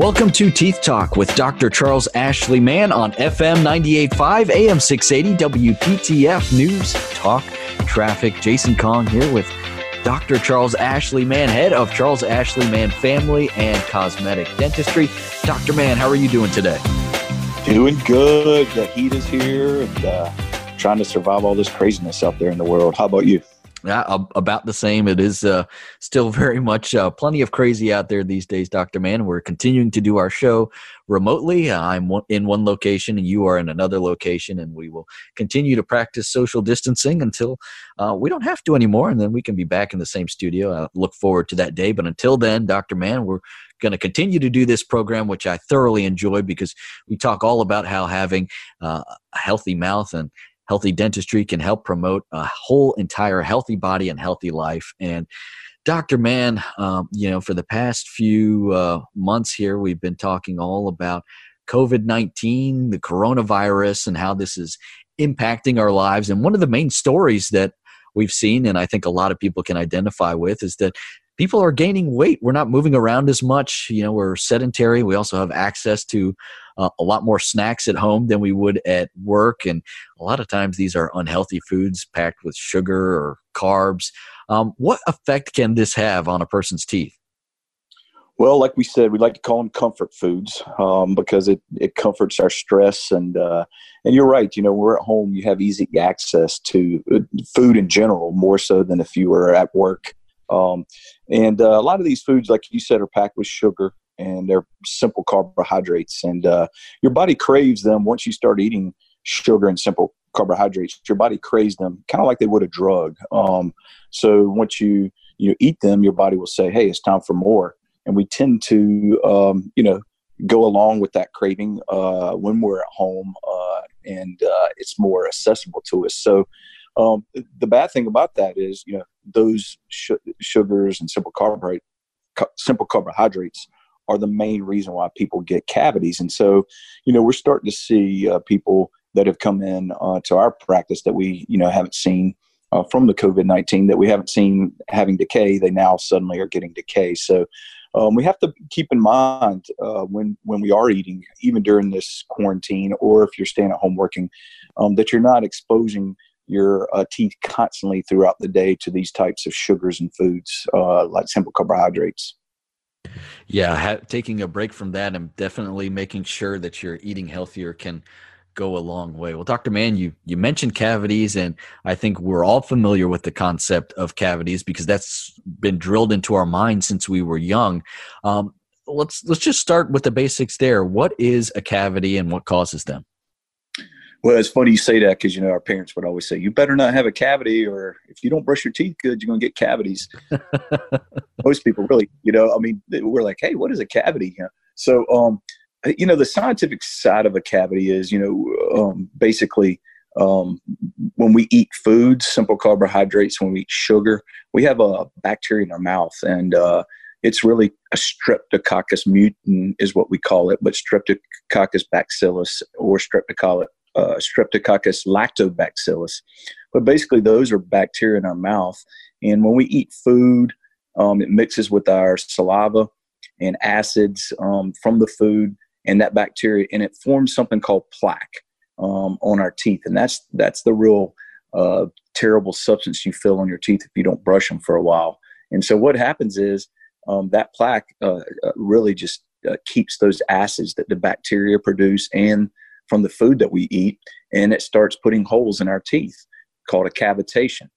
Welcome to Teeth Talk with Dr. Charles Ashley Mann on FM 98.5, AM 680, WPTF News, Talk, Traffic. Jason Kong here with Dr. Charles Ashley Mann, head of Charles Ashley Mann Family and Cosmetic Dentistry. Dr. Mann, how are you doing today? Doing good. The heat is here and uh, trying to survive all this craziness out there in the world. How about you? Yeah, about the same. It is uh, still very much uh, plenty of crazy out there these days, Dr. Mann. We're continuing to do our show remotely. I'm in one location and you are in another location, and we will continue to practice social distancing until uh, we don't have to anymore, and then we can be back in the same studio. I look forward to that day. But until then, Dr. Mann, we're going to continue to do this program, which I thoroughly enjoy because we talk all about how having uh, a healthy mouth and healthy dentistry can help promote a whole entire healthy body and healthy life. And Dr. Mann, um, you know, for the past few uh, months here, we've been talking all about COVID 19, the coronavirus, and how this is impacting our lives. And one of the main stories that we've seen, and I think a lot of people can identify with, is that people are gaining weight. We're not moving around as much. You know, we're sedentary. We also have access to uh, a lot more snacks at home than we would at work. And a lot of times these are unhealthy foods packed with sugar or carbs. Um, what effect can this have on a person's teeth? Well, like we said, we like to call them comfort foods um, because it, it comforts our stress and uh, and you're right. You know, we're at home. You have easy access to uh, food in general, more so than if you were at work. Um, and uh, a lot of these foods, like you said, are packed with sugar and they're simple carbohydrates. And uh, your body craves them once you start eating sugar and simple carbohydrates. Your body craves them kind of like they would a drug. Um, so once you you eat them, your body will say, "Hey, it's time for more." And we tend to, um, you know, go along with that craving uh, when we're at home, uh, and uh, it's more accessible to us. So. Um, the bad thing about that is, you know, those sh- sugars and simple carbohydrate, simple carbohydrates are the main reason why people get cavities. And so, you know, we're starting to see uh, people that have come in uh, to our practice that we, you know, haven't seen uh, from the COVID 19 that we haven't seen having decay. They now suddenly are getting decay. So, um, we have to keep in mind uh, when when we are eating, even during this quarantine, or if you're staying at home working, um, that you're not exposing your uh, teeth constantly throughout the day to these types of sugars and foods uh, like simple carbohydrates. Yeah, ha- taking a break from that and definitely making sure that you're eating healthier can go a long way. Well, Dr. Mann, you you mentioned cavities, and I think we're all familiar with the concept of cavities because that's been drilled into our minds since we were young. Um, let's let's just start with the basics there. What is a cavity, and what causes them? Well, it's funny you say that because you know our parents would always say, "You better not have a cavity, or if you don't brush your teeth good, you're going to get cavities." Most people really, you know, I mean, we're like, "Hey, what is a cavity?" So, um, you know, the scientific side of a cavity is, you know, um, basically um, when we eat foods, simple carbohydrates, when we eat sugar, we have a bacteria in our mouth, and uh, it's really a streptococcus mutans is what we call it, but streptococcus bacillus or streptococcus uh, Streptococcus lactobacillus. But basically, those are bacteria in our mouth. And when we eat food, um, it mixes with our saliva and acids um, from the food and that bacteria, and it forms something called plaque um, on our teeth. And that's that's the real uh, terrible substance you feel on your teeth if you don't brush them for a while. And so what happens is um, that plaque uh, uh really just uh, keeps those acids that the bacteria produce and from the food that we eat, and it starts putting holes in our teeth called a cavitation.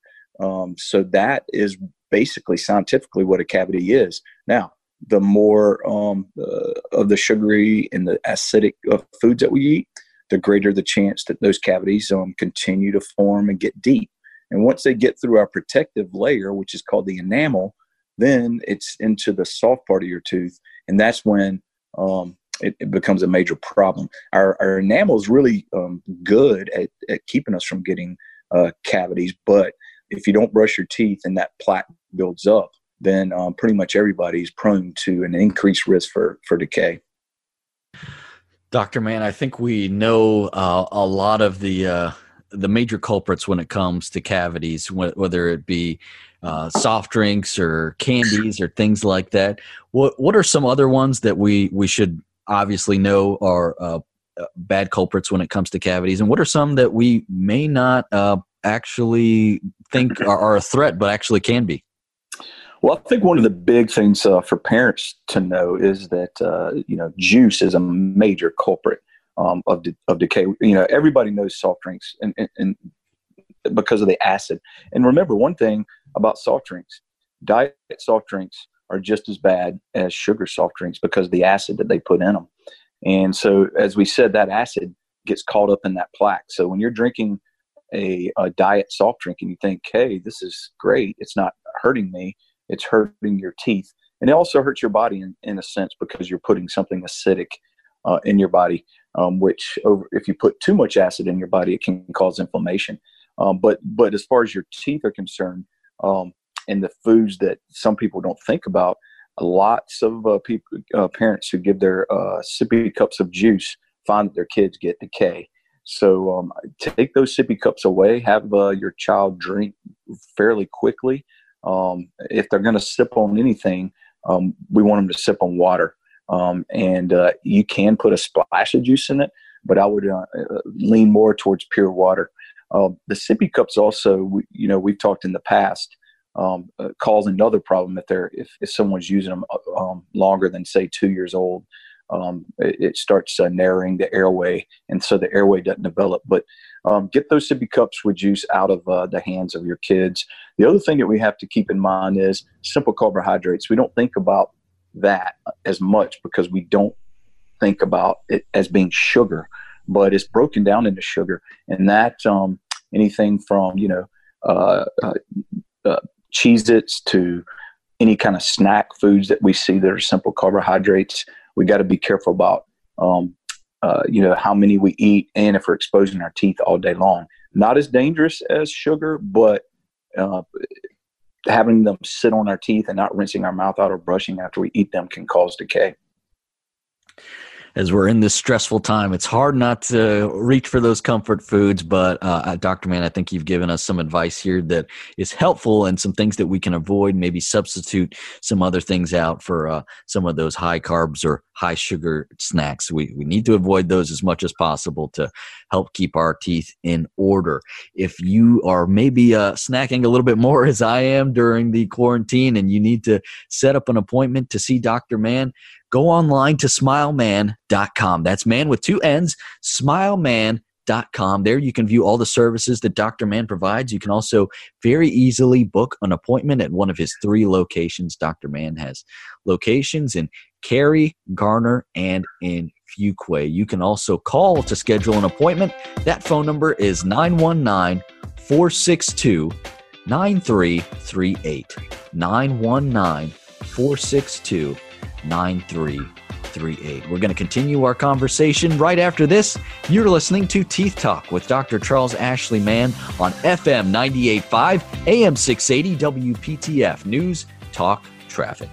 Um, so that is basically scientifically what a cavity is. Now, the more um, uh, of the sugary and the acidic foods that we eat, the greater the chance that those cavities um, continue to form and get deep. And once they get through our protective layer, which is called the enamel, then it's into the soft part of your tooth, and that's when um, it, it becomes a major problem. Our, our enamel is really um, good at, at keeping us from getting uh, cavities, but if you don't brush your teeth and that plaque builds up, then um, pretty much everybody's prone to an increased risk for, for decay. Dr. Mann, I think we know uh, a lot of the uh, the major culprits when it comes to cavities, whether it be uh, soft drinks or candies or things like that. What what are some other ones that we we should obviously know are uh, uh bad culprits when it comes to cavities, and what are some that we may not uh, actually think are, are, a threat, but actually can be? Well, I think one of the big things uh, for parents to know is that uh, you know juice is a major culprit um, of de- of decay. You know, everybody knows soft drinks, and, and, and because of the acid. And remember one thing about soft drinks: diet soft drinks are just as bad as sugar soft drinks because of the acid that they put in them. And so, as we said, that acid gets caught up in that plaque. So when you're drinking a, a diet soft drink and you think, "Hey, this is great. It's not hurting me. It's hurting your teeth." And it also hurts your body in, in a sense because you're putting something acidic uh, in your body, um, which over, if you put too much acid in your body, it can cause inflammation. Um, but but as far as your teeth are concerned, um, and the foods that some people don't think about, lots of uh, people, uh, parents who give their uh, sippy cups of juice find that their kids get decay. So um, take those sippy cups away. Have uh, your child drink fairly quickly. Um, if they're going to sip on anything, um, we want them to sip on water. Um, and uh, you can put a splash of juice in it, but I would uh, uh lean more towards pure water. Uh, the sippy cups also, you know, we've talked in the past, um, uh, cause another problem if they're if, if someone's using them uh, um, longer than say two years old. Um, it, it, starts uh, narrowing the airway, and so the airway doesn't develop. But um, get those sippy cups with juice out of uh, the hands of your kids. The other thing that we have to keep in mind is simple carbohydrates. We don't think about that as much because we don't think about it as being sugar, but it's broken down into sugar, and that um, anything from you know uh, uh, uh, Cheez-Its to any kind of snack foods that we see that are simple carbohydrates. We got to be careful about um, uh, you know how many we eat and if we're exposing our teeth all day long. Not as dangerous as sugar, but uh, having them sit on our teeth and not rinsing our mouth out or brushing after we eat them can cause decay as we're in this stressful time. It's hard not to reach for those comfort foods, but uh, uh Dr. Mann, I think you've given us some advice here that is helpful and some things that we can avoid, maybe substitute some other things out for uh, some of those high carbs or high sugar snacks. We, we need to avoid those as much as possible to help keep our teeth in order. If you are maybe uh, snacking a little bit more as I am during the quarantine and you need to set up an appointment to see Dr. Mann, go online to smileman.com. That's man with two N's, smileman.com. There you can view all the services that Dr. Mann provides. You can also very easily book an appointment at one of his three locations. Dr. Mann has locations in Cary, Garner, and in Fuquay. You can also call to schedule an appointment. That phone number is 919 462 9338. 919 462 9338. We're going to continue our conversation right after this. You're listening to Teeth Talk with Dr. Charles Ashley Mann on FM 985, AM 680, WPTF News, Talk, Traffic.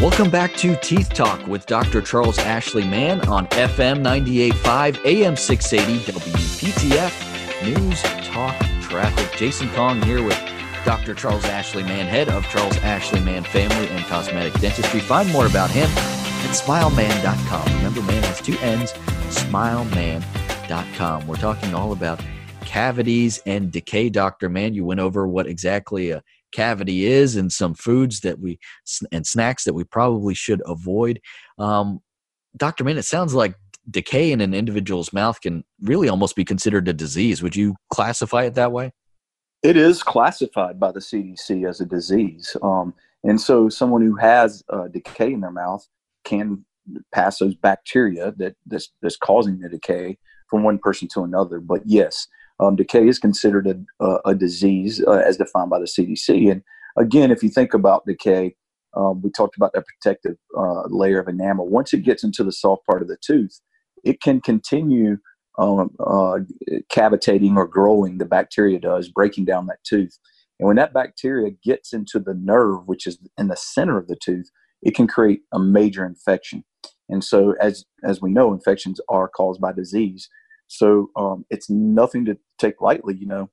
Welcome back to Teeth Talk with Dr. Charles Ashley Mann on FM 985, AM 680, WPTF News, Talk, Traffic. Jason Kong here with Dr. Charles Ashley Mann, head of Charles Ashley Mann Family and Cosmetic Dentistry. Find more about him at smileman.com. Remember, man has two N's, smileman.com. We're talking all about cavities and decay, Dr. Mann. You went over what exactly a cavity is and some foods that we and snacks that we probably should avoid. Um, Dr. Mann, it sounds like decay in an individual's mouth can really almost be considered a disease. Would you classify it that way? It is classified by the CDC as a disease. Um, and so someone who has uh, decay in their mouth can pass those bacteria that that's, that's causing the decay from one person to another. But yes, um, decay is considered a, a, a disease uh, as defined by the CDC. And again, if you think about decay, um, we talked about that protective uh, layer of enamel. Once it gets into the soft part of the tooth, it can continue um, uh, cavitating or growing, the bacteria does, breaking down that tooth. And when that bacteria gets into the nerve, which is in the center of the tooth, it can create a major infection. And so, as as we know, infections are caused by disease. So um, it's nothing to take lightly. You know,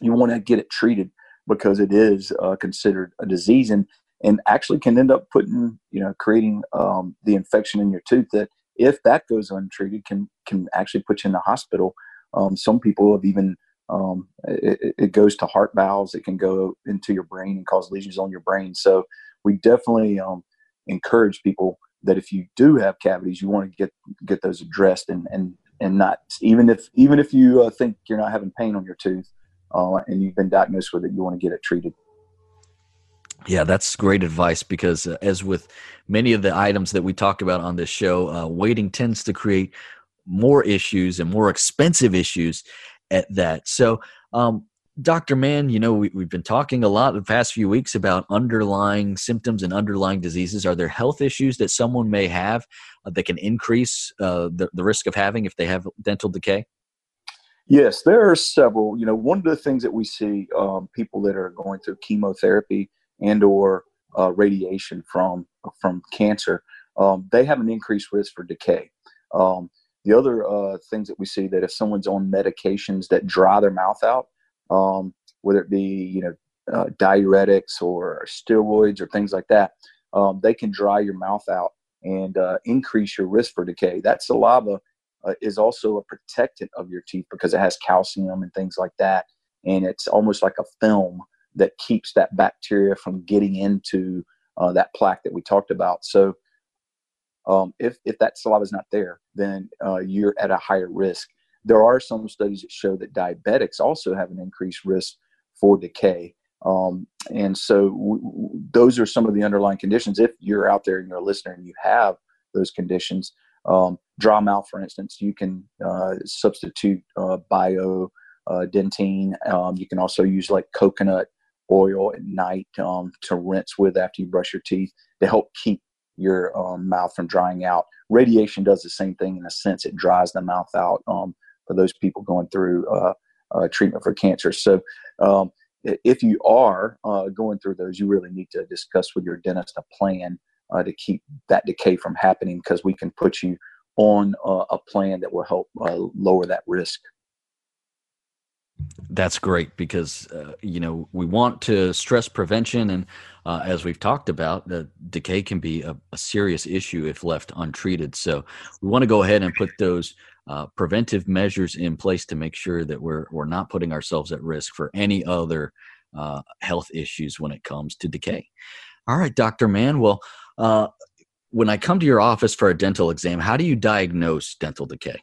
you want to get it treated because it is uh, considered a disease and and actually can end up putting you know creating um, the infection in your tooth that if that goes untreated can can actually put you in the hospital. Um, some people have even um, it, it, goes to heart valves. It can go into your brain and cause lesions on your brain. So we definitely um, encourage people that if you do have cavities, you want to get get those addressed and and and not even if even if you uh, think you're not having pain on your tooth uh, and you've been diagnosed with it, you want to get it treated. Yeah, that's great advice because, uh, as with many of the items that we talk about on this show, uh, waiting tends to create more issues and more expensive issues at that. So, um, Dr. Mann, you know, we, have been talking a lot the past few weeks about underlying symptoms and underlying diseases. Are there health issues that someone may have uh, that can increase uh, the, the risk of having if they have dental decay? Yes, there are several. You know, one of the things that we see um, people that are going through chemotherapy and or uh, radiation from from cancer, um, they have an increased risk for decay. Um, the other uh, things that we see that if someone's on medications that dry their mouth out, um, whether it be you know uh, diuretics or steroids or things like that, um, they can dry your mouth out and uh, increase your risk for decay. That saliva uh, is also a protectant of your teeth because it has calcium and things like that, and it's almost like a film that keeps that bacteria from getting into uh, that plaque that we talked about. So. Um, if, if that saliva is not there, then uh, you're at a higher risk there are some studies that show that diabetics also have an increased risk for decay. Um, and so w- w- those are some of the underlying conditions. If you're out there and you're a listener and you have those conditions, um, dry mouth, for instance, you can uh, substitute uh, bio uh, dentine. Um, you can also use like coconut oil at night um, to rinse with after you brush your teeth to help keep your um, mouth from drying out. Radiation does the same thing in a sense; it dries the mouth out. For those people going through uh, uh, treatment for cancer. So, um, if you are uh, going through those, you really need to discuss with your dentist a plan uh, to keep that decay from happening because we can put you on a plan that will help uh, lower that risk. That's great because uh, you know we want to stress prevention, and uh, as we've talked about, the decay can be a, a, serious issue if left untreated. So we want to go ahead and put those uh, preventive measures in place to make sure that we're we're not putting ourselves at risk for any other uh, health issues when it comes to decay. All right, Doctor Mann. Well, uh, when I come to your office for a dental exam, how do you diagnose dental decay?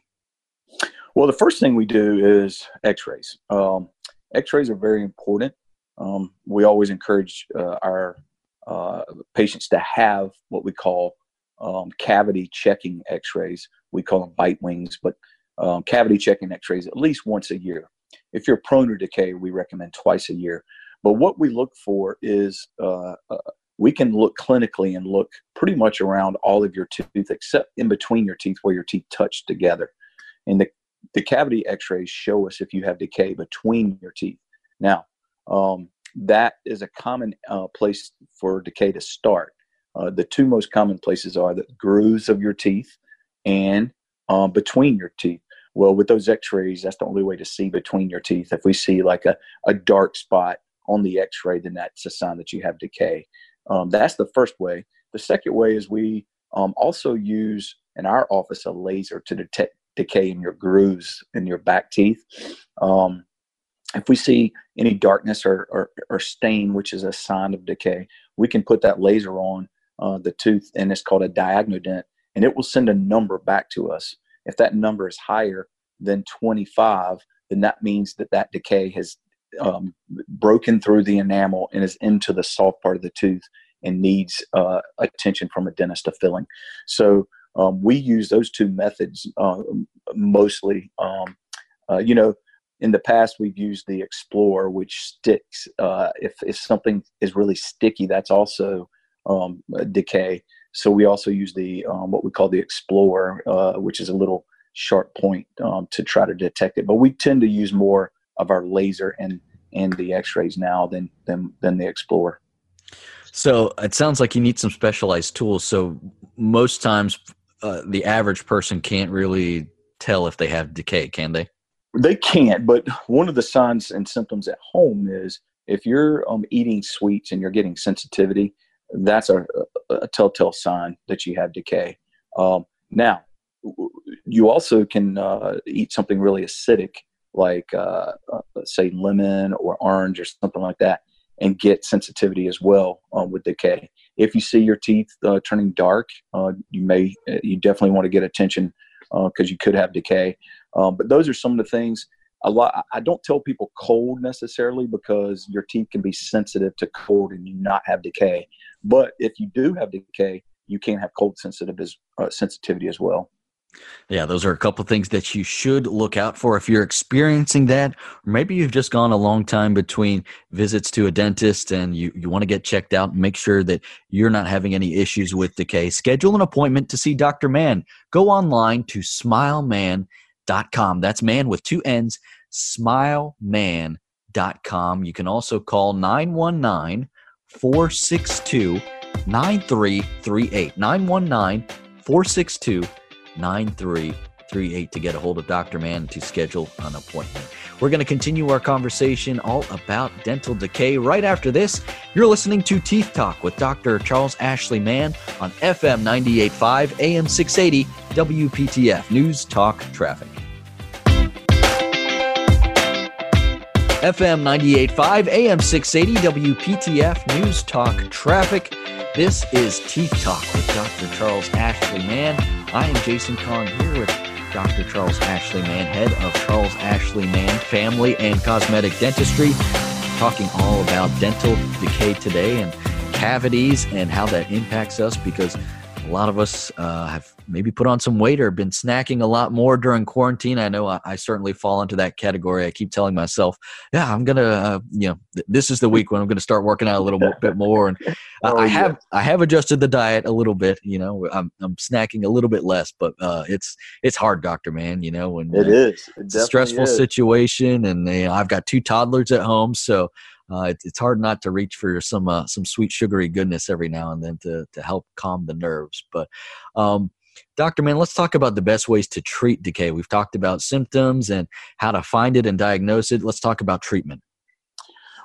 Well, the first thing we do is X-rays. Um, X-rays are very important. Um, we always encourage uh, our uh, patients to have what we call um, cavity checking x-rays. We call them bite wings, but um, cavity checking x-rays at least once a year. If you're prone to decay, we recommend twice a year. But what we look for is uh, uh, we can look clinically and look pretty much around all of your teeth except in between your teeth where your teeth touch together. And the, the cavity x-rays show us if you have decay between your teeth. Now, um, that is a common uh, place for decay to start. Uh, the two most common places are the grooves of your teeth and um, between your teeth. Well, with those x rays, that's the only way to see between your teeth. If we see like a, a dark spot on the x ray, then that's a sign that you have decay. Um, that's the first way. The second way is we um, also use in our office a laser to detect decay in your grooves in your back teeth. Um, if we see any darkness or, or, or, stain, which is a sign of decay, we can put that laser on uh, the tooth, and it's called a DIAGNOdent, and it will send a number back to us. If that number is higher than 25, then that means that that decay has um, broken through the enamel and is into the soft part of the tooth and needs uh, attention from a dentist to filling. So um, we use those two methods uh, mostly. Um, uh, you know, in the past we've used the Explorer, which sticks. Uh, if if something is really sticky, that's also um, decay. So we also use the um, what we call the Explorer, uh, which is a little sharp point um, to try to detect it. But we tend to use more of our laser and and the X-rays now than than than the Explorer. So it sounds like you need some specialized tools. So most times, uh, the average person can't really tell if they have decay, can they? They can't, but one of the signs and symptoms at home is if you're um, eating sweets and you're getting sensitivity, that's a, a telltale sign that you have decay. Um, now, you also can uh, eat something really acidic, like uh, uh, say lemon or orange or something like that, and get sensitivity as well uh, with decay. If you see your teeth uh, turning dark, uh, you may you definitely want to get attention because you could have decay. Um, but those are some of the things. A lot. I don't tell people cold necessarily because your teeth can be sensitive to cold and you not have decay. But if you do have decay, you can have cold sensitive as, uh, sensitivity as well. Yeah, those are a couple things that you should look out for if you're experiencing that. Or maybe you've just gone a long time between visits to a dentist and you, you want to get checked out and make sure that you're not having any issues with decay. Schedule an appointment to see Dr. Mann. Go online to smileman.com. That's man with two N's, smileman.com. You can also call 919 462 9338. 919 462 9338 to get a hold of Dr. Mann to schedule an appointment. We're going to continue our conversation all about dental decay right after this. You're listening to Teeth Talk with Dr. Charles Ashley Mann on FM 985 AM 680 WPTF News Talk Traffic. FM 985 AM 680 WPTF News Talk Traffic. This is Teeth Talk with Dr. Charles Ashley Mann. I am Jason Kong here with Dr. Charles Ashley Mann, head of Charles Ashley Mann Family and Cosmetic Dentistry, talking all about dental decay today and cavities and how that impacts us because a lot of us uh, have maybe put on some weight or been snacking a lot more during quarantine. I know I, I certainly fall into that category. I keep telling myself, yeah, I'm going to, uh, you know, th- this is the week when I'm going to start working out a little bit more. And oh, I have, I have adjusted the diet a little bit, you know, I'm, I'm snacking a little bit less, but uh, it's, it's hard, doctor Mann, you know, when it uh, is it a stressful is. situation and you know, I've got two toddlers at home. So uh, it, it's hard not to reach for some uh, some sweet sugary goodness every now and then to to help calm the nerves. But um, Doctor Mann, let's talk about the best ways to treat decay. We've talked about symptoms and how to find it and diagnose it. Let's talk about treatment.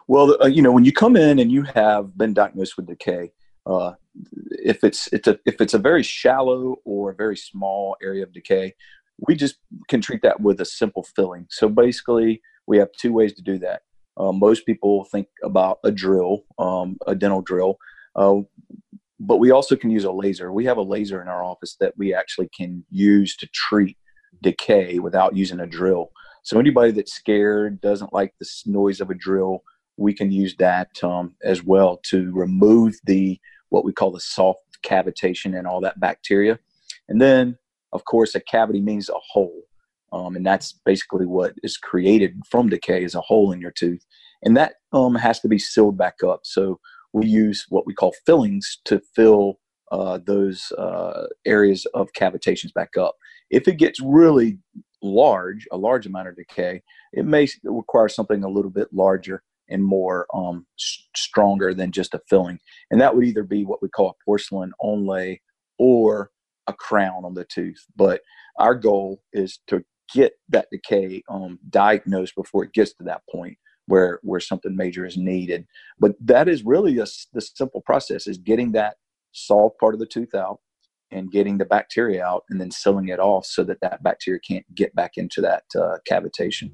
Well, uh, you know, when you come in and you have been diagnosed with decay, uh, if it's it's a if it's a very shallow or a very small area of decay, we just can treat that with a simple filling. So basically, we have two ways to do that. Uh, most people think about a drill, um, a dental drill. Uh, but we also can use a laser. We have a laser in our office that we actually can use to treat decay without using a drill. So anybody that's scared, doesn't like the noise of a drill, we can use that um, as well to remove the what we call the soft cavitation and all that bacteria. And then, of course, a cavity means a hole, um, and that's basically what is created from decay is a hole in your tooth, and that um, has to be sealed back up. So we use what we call fillings to fill uh, those uh, areas of cavitations back up. If it gets really large, a large amount of decay, it may require something a little bit larger and more um, s- stronger than just a filling. And that would either be what we call a porcelain onlay or a crown on the tooth. But our goal is to get that decay um, diagnosed before it gets to that point where where something major is needed. But that is really a, the simple process: is getting that soft part of the tooth out and getting the bacteria out, and then sealing it off so that that bacteria can't get back into that uh, cavitation.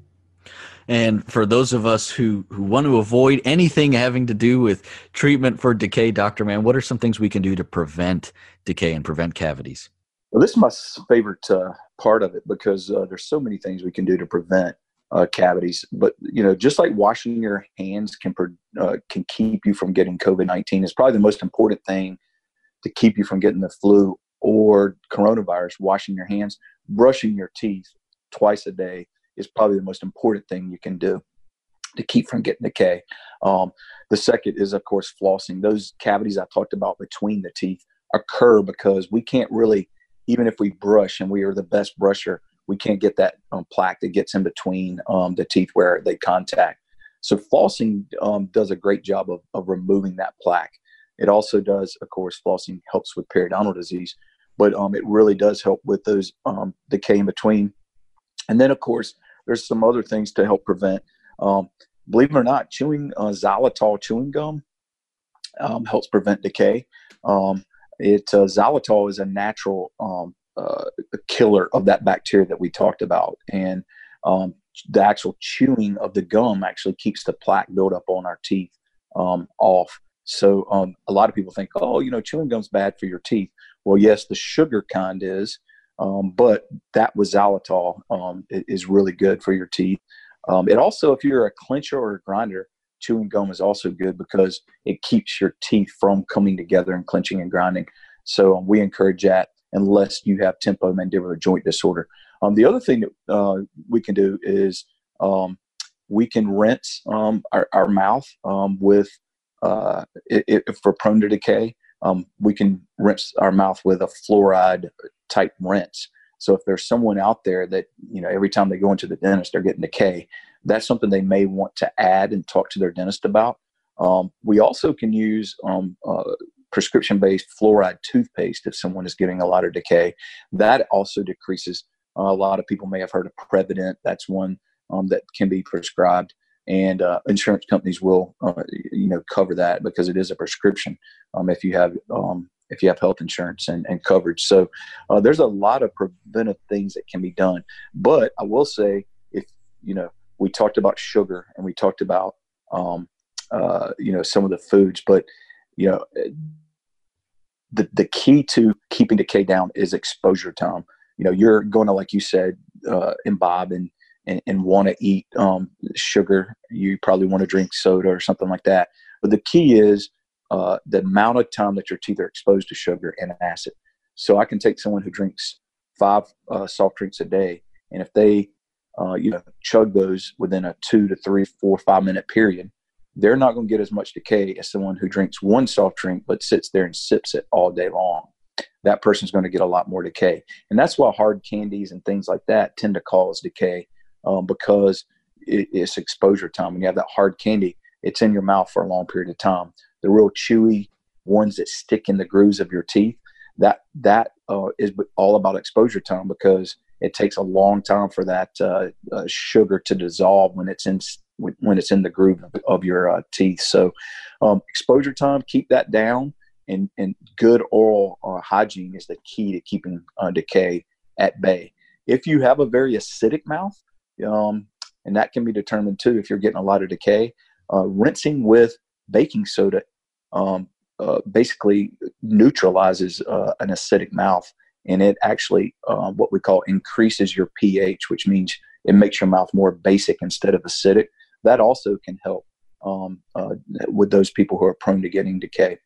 And for those of us who, who want to avoid anything having to do with treatment for decay, Dr. Mann, what are some things we can do to prevent decay and prevent cavities? Well, this is my favorite uh, part of it because uh, there's so many things we can do to prevent uh, cavities. But you know, just like washing your hands can uh, can keep you from getting COVID nineteen is probably the most important thing to keep you from getting the flu or coronavirus. Washing your hands, brushing your teeth twice a day is probably the most important thing you can do to keep from getting decay. Um, the second is, of course, flossing. Those cavities I talked about between the teeth occur because we can't really, even if we brush and we are the best brusher, we can't get that um, plaque that gets in between um, the teeth where they contact. So flossing um, does a great job of, of removing that plaque. It also does, of course, flossing helps with periodontal disease, but um, it really does help with those um, decay in between. And then, of course, there's some other things to help prevent. Um, believe it or not, chewing uh, xylitol chewing gum um, helps prevent decay. Um, it uh, xylitol is a natural um, uh, killer of that bacteria that we talked about, and um, the actual chewing of the gum actually keeps the plaque buildup on our teeth um, off. So um, a lot of people think, oh, you know, chewing gum's bad for your teeth. Well, yes, the sugar kind is, um, but that with xylitol um, is really good for your teeth. It also, if you're a clincher or a grinder, chewing gum is also good because it keeps your teeth from coming together and clenching and grinding. So um, we encourage that unless you have temporomandibular joint disorder. Um, the other thing that uh, we can do is um, we can rinse um, our, our, mouth um, with, uh, if we're prone to decay, um, we can rinse our mouth with a fluoride type rinse. So if there's someone out there that, you know, every time they go into the dentist, they're getting decay, that's something they may want to add and talk to their dentist about. Um, we also can use um, uh, prescription based fluoride toothpaste if someone is getting a lot of decay. That also decreases. Uh, a lot of people may have heard of Prevident. That's one um, that can be prescribed, and uh, insurance companies will, uh, you know, cover that because it is a prescription um, if you have um, if you have health insurance and, and coverage. So uh, there's a lot of preventive things that can be done. But I will say, if you know, we talked about sugar and we talked about um, uh, you know some of the foods, but you know the the key to keeping decay down is exposure time. You know, you're going to like you said, uh, imbibe and and, and want to eat um, sugar. You probably want to drink soda or something like that. But the key is uh, the amount of time that your teeth are exposed to sugar and acid. So I can take someone who drinks five uh, soft drinks a day, and if they uh, you know chug those within a two to three, four, five minute period, they're not going to get as much decay as someone who drinks one soft drink but sits there and sips it all day long. That person's going to get a lot more decay, and that's why hard candies and things like that tend to cause decay um, because it, it's exposure time. When you have that hard candy, it's in your mouth for a long period of time. The real chewy ones that stick in the grooves of your teeth, that that uh, is all about exposure time because it takes a long time for that uh, uh, sugar to dissolve when it's in when it's in the groove of your uh, teeth. So, um, exposure time, keep that down, and and good oral uh, hygiene is the key to keeping uh, decay at bay. If you have a very acidic mouth, um, and that can be determined too if you're getting a lot of decay, uh, rinsing with baking soda um, basically neutralizes an acidic mouth and it actually uh, what we call increases your pH, which means it makes your mouth more basic instead of acidic. That also can help um, uh, with those people who are prone to getting decay.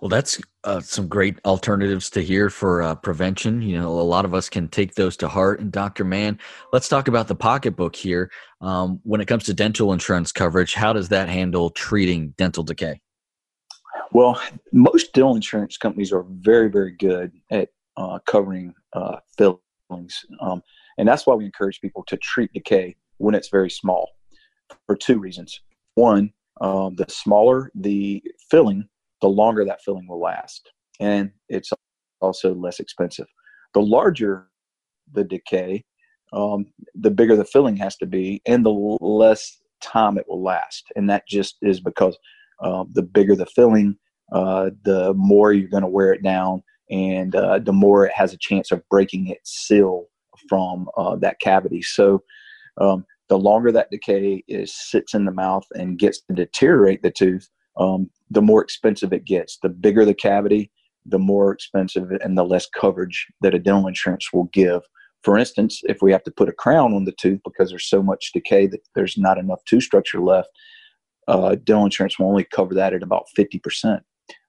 Well, that's uh, some great alternatives to hear for uh, prevention. You know, a lot of us can take those to heart. And Dr. Mann, let's talk about the pocketbook here. Um, when it comes to dental insurance coverage, how does that handle treating dental decay? Well, most dental insurance companies are very, very good at uh, covering uh, fillings. Um, and that's why we encourage people to treat decay when it's very small for two reasons. One, um, the smaller the filling, the longer that filling will last. And it's also less expensive. The larger the decay, um, the bigger the filling has to be, and the less time it will last. And that just is because uh, the bigger the filling, uh, the more you're going to wear it down, and uh, the more it has a chance of breaking its seal from uh, that cavity. So, um, the longer that decay is sits in the mouth and gets to deteriorate the tooth, um, the more expensive it gets. The bigger the cavity, the more expensive and the less coverage that a dental insurance will give. For instance, if we have to put a crown on the tooth because there's so much decay that there's not enough tooth structure left, uh, dental insurance will only cover that at about 50%.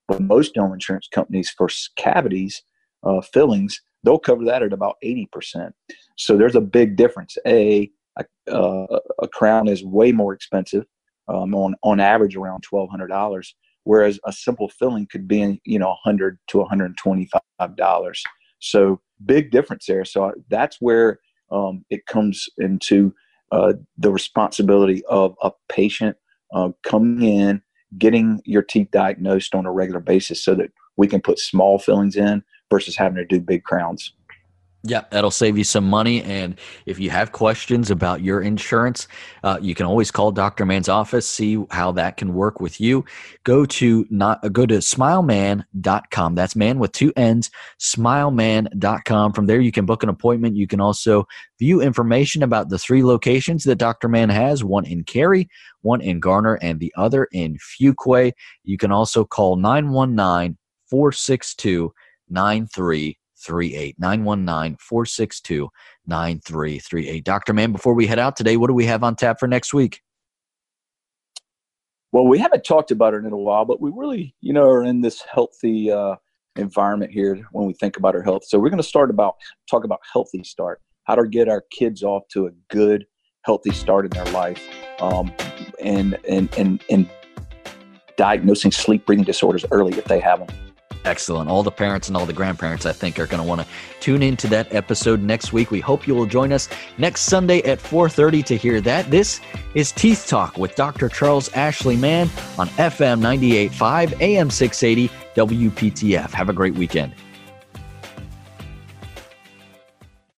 But most dental insurance companies for cavities, uh, fillings, they'll cover that at about 80%. So there's a big difference. A, a, uh, a crown is way more expensive, um, on, on average around $1,200, whereas a simple filling could be, you know, 100 to $125. So big difference there. So that's where um, it comes into uh, the responsibility of a patient uh, coming in, getting your teeth diagnosed on a regular basis so that we can put small fillings in versus having to do big crowns. Yeah, that'll save you some money. And if you have questions about your insurance, uh, you can always call Dr. Mann's office, see how that can work with you. Go to not go to smileman.com. That's man with two N's, smileman.com. From there, you can book an appointment. You can also view information about the three locations that Dr. Mann has one in Cary, one in Garner, and the other in Fuquay. You can also call 919 462 9338. 919 462 9338. Dr. Mann, before we head out today, what do we have on tap for next week? Well, we haven't talked about it in a while, but we really, you know, are in this healthy uh, environment here when we think about our health. So we're going to start about talk about healthy start, how to get our kids off to a good, healthy start in their life, um, and and and and diagnosing sleep breathing disorders early if they have them. Excellent. All the parents and all the grandparents, I think, are going to want to tune into that episode next week. We hope you will join us next Sunday at 4:30 to hear that. This is Teeth Talk with Dr. Charles Ashley Mann on FM 98.5 AM 680 WPTF. Have a great weekend.